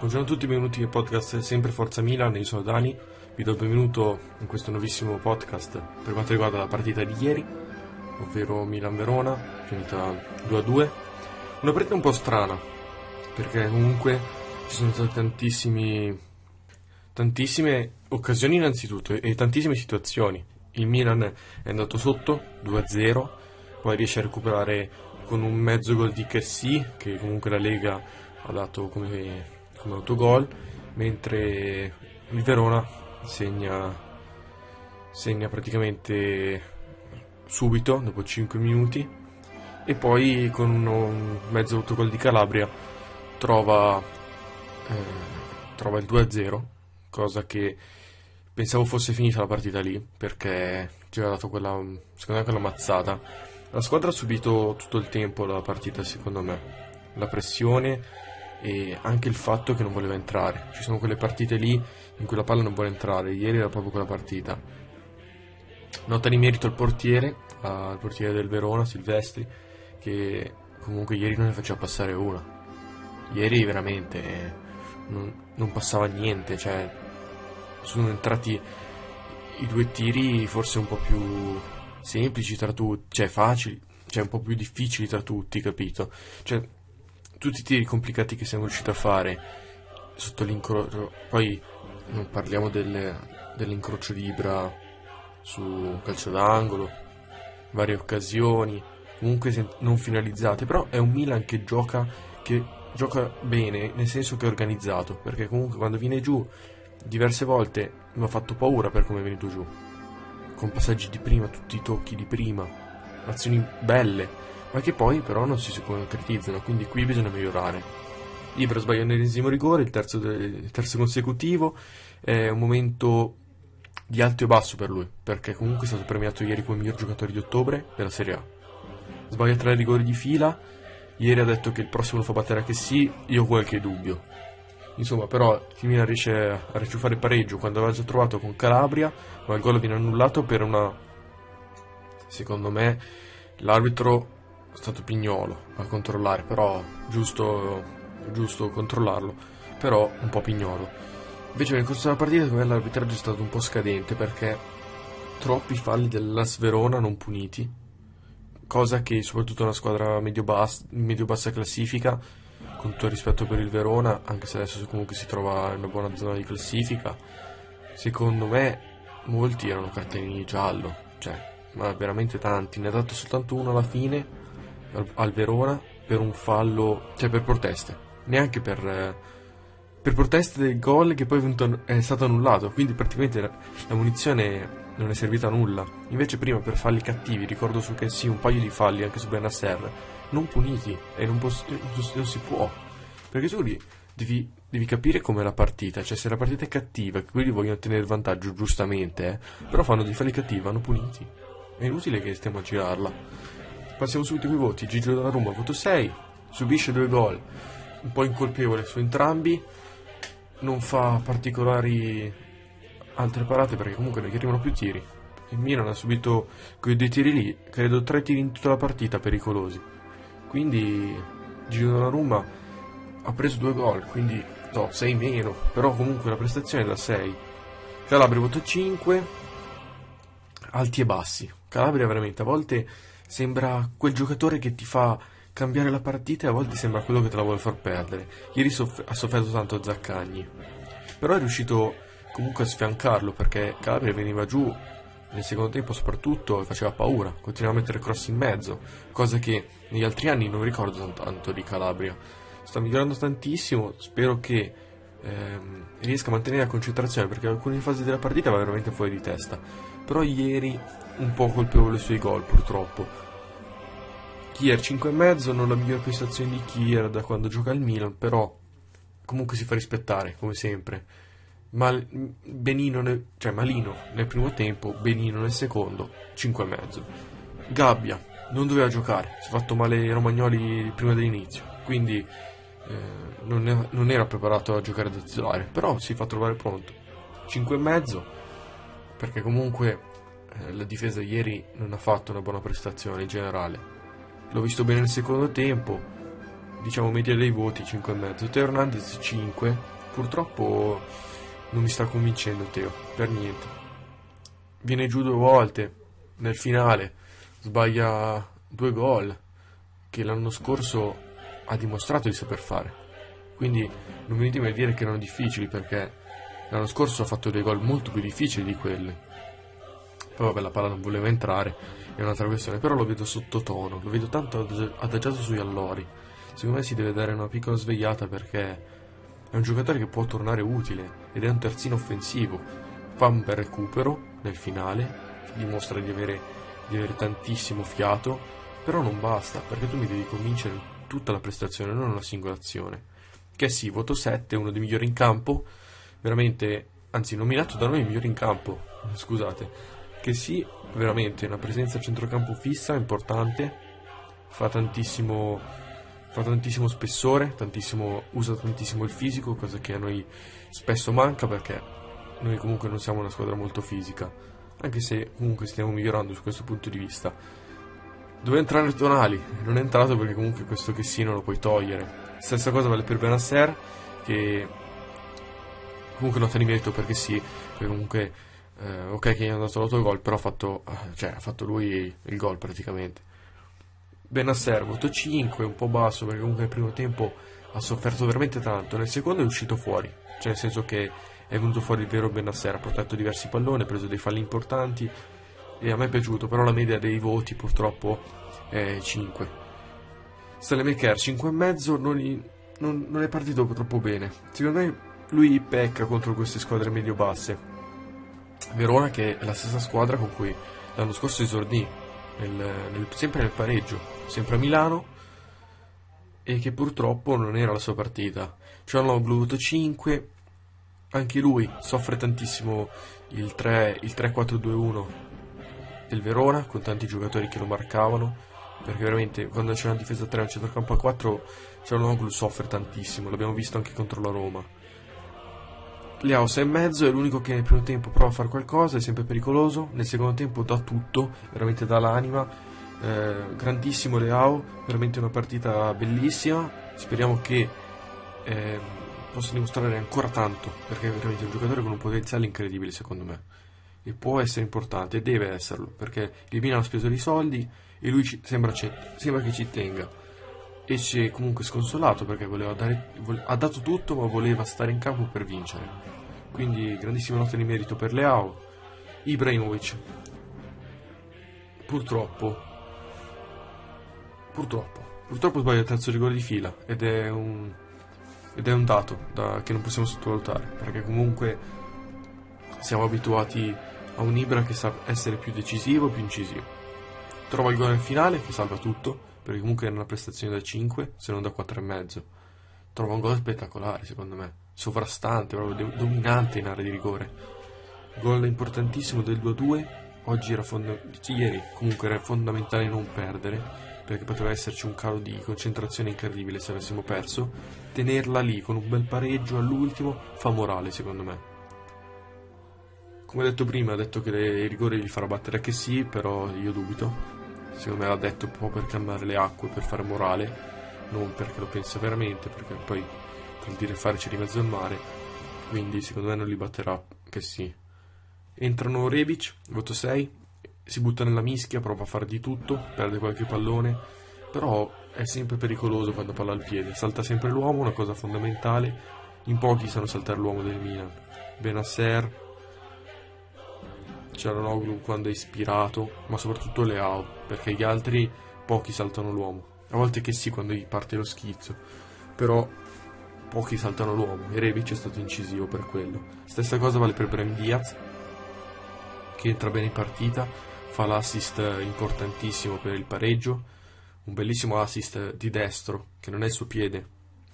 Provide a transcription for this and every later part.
Buongiorno a tutti, benvenuti nel podcast Sempre Forza Milan, io sono Dani, vi do il benvenuto in questo nuovissimo podcast per quanto riguarda la partita di ieri, ovvero Milan-Verona, finita 2-2. Una partita un po' strana, perché comunque ci sono state tantissimi, tantissime occasioni innanzitutto e tantissime situazioni. Il Milan è andato sotto 2-0, poi riesce a recuperare con un mezzo gol di Cassi, che comunque la Lega ha dato come come autogol, mentre il Verona segna, segna praticamente subito, dopo 5 minuti, e poi con un mezzo autogol di Calabria trova, eh, trova il 2-0, cosa che pensavo fosse finita la partita lì, perché ci aveva dato quella, secondo me, quella mazzata. La squadra ha subito tutto il tempo la partita, secondo me. La pressione e anche il fatto che non voleva entrare. Ci sono quelle partite lì in cui la palla non vuole entrare, ieri era proprio quella partita. Nota di merito al portiere, al portiere del Verona, Silvestri, che comunque ieri non ne faceva passare una. Ieri veramente eh, non, non passava niente, cioè sono entrati i due tiri forse un po' più semplici tra tutti, cioè facili, cioè un po' più difficili tra tutti, capito? Cioè tutti i tiri complicati che siamo riusciti a fare sotto l'incrocio. Poi non parliamo delle, dell'incrocio Ibra su calcio d'angolo, varie occasioni, comunque non finalizzate. Però è un Milan che gioca, che gioca bene, nel senso che è organizzato, perché comunque quando viene giù diverse volte mi ha fatto paura per come è venuto giù. Con passaggi di prima, tutti i tocchi di prima, azioni belle ma che poi però non si concretizzano, quindi qui bisogna migliorare. Ibra sbaglia l'ennesimo rigore, il terzo, il terzo consecutivo, è un momento di alto e basso per lui, perché comunque è stato premiato ieri come miglior giocatore di ottobre della Serie A. Sbaglia tre rigori di fila, ieri ha detto che il prossimo lo fa battere anche sì, io ho qualche dubbio. Insomma, però Milan riesce a reciufare il pareggio quando aveva già trovato con Calabria, ma il gol viene annullato per una... secondo me l'arbitro è stato Pignolo a controllare, però giusto, giusto controllarlo, però un po' Pignolo. Invece nel corso della partita secondo me l'arbitraggio è stato un po' scadente perché troppi falli dell'As Verona non puniti, cosa che soprattutto una squadra medio-bassa, medio-bassa classifica, con tutto il rispetto per il Verona, anche se adesso comunque si trova in una buona zona di classifica, secondo me molti erano cartellini giallo, cioè ma veramente tanti, ne ha dato soltanto uno alla fine al, al Verona per un fallo, cioè per proteste, neanche per, eh, per proteste del gol che poi è stato annullato, quindi praticamente la, munizione non è servita a nulla. Invece prima per falli cattivi, ricordo su che sì, un paio di falli anche su Benasser, non puniti e non, posso, non si può, perché tu lì devi, devi capire com'è la partita, cioè se la partita è cattiva, quelli vogliono ottenere vantaggio giustamente, eh, però fanno dei falli cattivi, vanno puniti. È inutile che stiamo a girarla. Passiamo subito ai voti. Gigio della Roma, voto 6. Subisce due gol, un po' incolpevole su entrambi. Non fa particolari altre parate perché comunque non gli arrivano più tiri. Il Milan ha subito quei due tiri lì, credo tre tiri in tutta la partita pericolosi. Quindi della Roma ha preso due gol, quindi no, 6 meno, però comunque la prestazione è da 6. Calabria voto 5, alti e bassi. Calabria veramente a volte sembra quel giocatore che ti fa cambiare la partita e a volte sembra quello che te la vuole far perdere. Ieri soff- ha sofferto tanto Zaccagni, però è riuscito comunque a sfiancarlo perché Calabria veniva giù nel secondo tempo soprattutto faceva paura, continuava a mettere cross in mezzo, cosa che negli altri anni non ricordo tanto di Calabria. Sta migliorando tantissimo, spero che ehm, riesca a mantenere la concentrazione perché alcune fasi della partita va veramente fuori di testa. Però ieri un po' colpevole sui gol purtroppo. Kier 5,5 non la migliore prestazione di Kier da quando gioca al Milan, però comunque si fa rispettare come sempre. Mal, Benino nel, cioè Malino nel primo tempo, Benino nel secondo, 5,5. Gabbia non doveva giocare, si è fatto male Romagnoli prima dell'inizio, quindi eh, non, è, non, era preparato a giocare da titolare, però si fa trovare pronto. 5,5 perché comunque eh, la difesa ieri non ha fatto una buona prestazione in generale. L'ho visto bene nel secondo tempo, diciamo media dei voti 5,5. Teo Hernandez 5, purtroppo non mi sta convincendo Teo, per niente. Viene giù due volte nel finale, sbaglia due gol che l'anno scorso ha dimostrato di saper fare. Quindi non venitemi a dire che erano difficili perché l'anno scorso ha fatto dei gol molto più difficili di quelli. Poi vabbè la palla non voleva entrare, è un'altra questione, però lo vedo sottotono, lo vedo tanto adagiato sugli allori. Secondo me si deve dare una piccola svegliata perché è un giocatore che può tornare utile ed è un terzino offensivo. Fa un bel recupero nel finale, dimostra di avere, di avere tantissimo fiato, però non basta perché tu mi devi convincere in tutta la prestazione, non una singola azione. Che sì, voto 7, uno dei migliori in campo, veramente, anzi nominato da noi il migliore in campo, scusate. Che sì, veramente una presenza a centrocampo fissa, importante, fa tantissimo fa tantissimo spessore, tantissimo, usa tantissimo il fisico, cosa che a noi spesso manca perché noi comunque non siamo una squadra molto fisica, anche se comunque stiamo migliorando su questo punto di vista. Doveva entrare Tonali, non è entrato perché comunque questo che sì non lo puoi togliere. Stessa cosa vale per Benasser, che comunque nota di merito perché sì, perché comunque eh, ok che gli hanno dato l'autogol, però ha fatto, eh, cioè, ha fatto lui il gol praticamente. Benasser, voto 5, un po' basso perché comunque nel primo tempo ha sofferto veramente tanto, nel secondo è uscito fuori, cioè nel senso che è venuto fuori il vero Benasser, ha protetto diversi palloni, ha preso dei falli importanti e a me è piaciuto, però la media dei voti purtroppo è 5. Salemaker 5,5 non, non, non è partito troppo bene, secondo me lui pecca contro queste squadre medio-basse. Verona che è la stessa squadra con cui l'anno scorso esordì, nel, nel, sempre nel pareggio, sempre a Milano, e che purtroppo non era la sua partita. Cianloglu avuto 5, anche lui soffre tantissimo il, 3, il 3-4-2-1 del Verona, con tanti giocatori che lo marcavano, perché veramente quando c'è una difesa a 3 e un centrocampo a 4, Cianloglu soffre tantissimo, l'abbiamo visto anche contro la Roma. Leao 6,5 è l'unico che nel primo tempo prova a fare qualcosa, è sempre pericoloso, nel secondo tempo dà tutto, veramente dà l'anima eh, grandissimo Leao, veramente una partita bellissima. Speriamo che eh, possa dimostrare ancora tanto, perché è veramente un giocatore con un potenziale incredibile secondo me. E può essere importante, e deve esserlo, perché il Milan ha speso dei soldi e lui ci, sembra, sembra, che ci tenga. Esce comunque sconsolato perché dare, ha dato tutto ma voleva stare in campo per vincere. Quindi grandissima nota di merito per Leao. Ibrahimovic. Purtroppo Purtroppo. Purtroppo sbaglia il terzo rigore di fila ed è un, ed è un dato da, che non possiamo sottovalutare perché comunque siamo abituati a un Ibra che sa essere più decisivo più incisivo. Trova il gol nel finale che salva tutto perché comunque è una prestazione da 5 se non da 4,5. Trova un gol spettacolare secondo me, sovrastante, proprio dominante in area di rigore. Gol importantissimo del 2-2, oggi era fonda- ieri comunque era fondamentale non perdere perché poteva esserci un calo di concentrazione incredibile se avessimo perso, tenerla lì con un bel pareggio all'ultimo fa morale secondo me. Come detto prima, ha detto che i rigori li farà battere che sì, però io dubito. Secondo me l'ha detto un po' per calmare le acque, per fare morale. non perché lo pensa veramente, perché poi per dire fare c'è di mezzo al mare, quindi secondo me non li batterà che sì. Entrano Rebic, voto 6, si butta nella mischia, prova a fare di tutto, perde qualche pallone, però è sempre pericoloso quando palla al piede, salta sempre l'uomo, una cosa fondamentale, in pochi sanno saltare l'uomo del Milan. Benasser, Cialanoglu quando è ispirato, ma soprattutto Leao, perché gli altri pochi saltano l'uomo. A volte che sì, quando gli parte lo schizzo, però pochi saltano l'uomo e Rebic è stato incisivo per quello. Stessa cosa vale per Brem Diaz, che entra bene in partita, fa l'assist importantissimo per il pareggio, un bellissimo assist di destro, che non è il suo piede.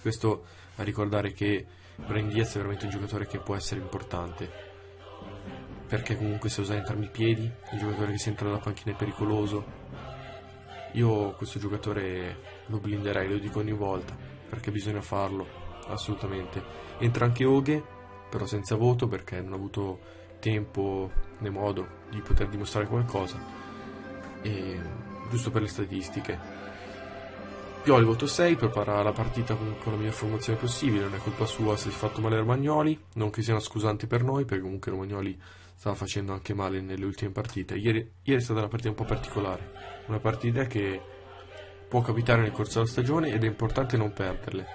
Questo a ricordare che Brem Diaz è veramente un giocatore che può essere importante perché comunque se usa entrambi i piedi, un giocatore che si entra dalla panchina è pericoloso. Io questo giocatore lo blinderei, lo dico ogni volta, perché bisogna farlo, assolutamente. Entra anche Oghe, però senza voto perché non ha avuto tempo né modo di poter dimostrare qualcosa. E giusto per le statistiche. Pioli voto 6, prepara la partita con, la miglior formazione possibile, non è colpa sua se si è fatto male Romagnoli, non che siano scusanti per noi, perché comunque Romagnoli stava facendo anche male nelle ultime partite. Ieri, ieri è stata una partita un po' particolare, una partita che può capitare nel corso della stagione ed è importante non perderle,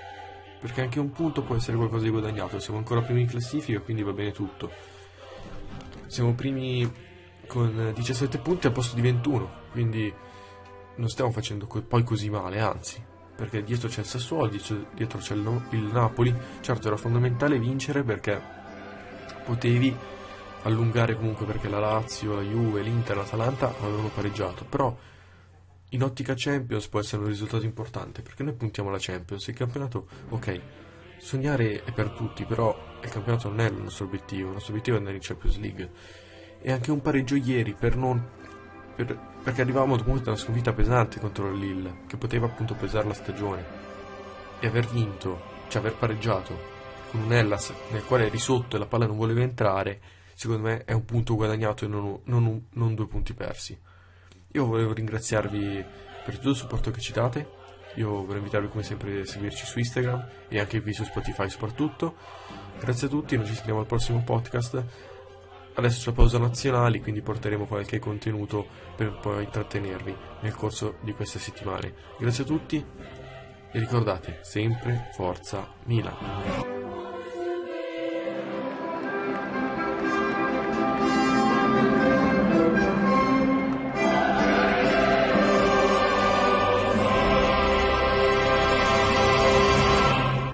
perché anche un punto può essere qualcosa di guadagnato, siamo ancora primi in classifica, quindi va bene tutto. Siamo primi con 17 punti al posto di 21, quindi non stiamo facendo poi così male, anzi, perché dietro c'è il Sassuolo, dietro, c'è il Napoli, certo era fondamentale vincere perché potevi allungare comunque perché la Lazio, la Juve, l'Inter, l'Atalanta avevano pareggiato, però in ottica Champions può essere un risultato importante perché noi puntiamo alla Champions, il campionato, ok, sognare è per tutti, però il campionato non è il nostro obiettivo, il nostro obiettivo è andare in Champions League. E anche un pareggio ieri per non per, perché arrivavamo comunque da una sconfitta pesante contro il Lille che poteva appunto pesare la stagione. E aver vinto, cioè aver pareggiato con un Hellas nel quale eri sotto e la palla non voleva entrare secondo me è un punto guadagnato e non, non, non due punti persi. Io volevo ringraziarvi per tutto il supporto che ci date. Io vorrei invitarvi come sempre a seguirci su Instagram e anche qui su Spotify soprattutto. Grazie a tutti, noi ci sentiamo al prossimo podcast. Adesso c'è la pausa nazionali, quindi porteremo qualche contenuto per poi intrattenervi nel corso di queste settimane. Grazie a tutti e ricordate sempre Forza Milan.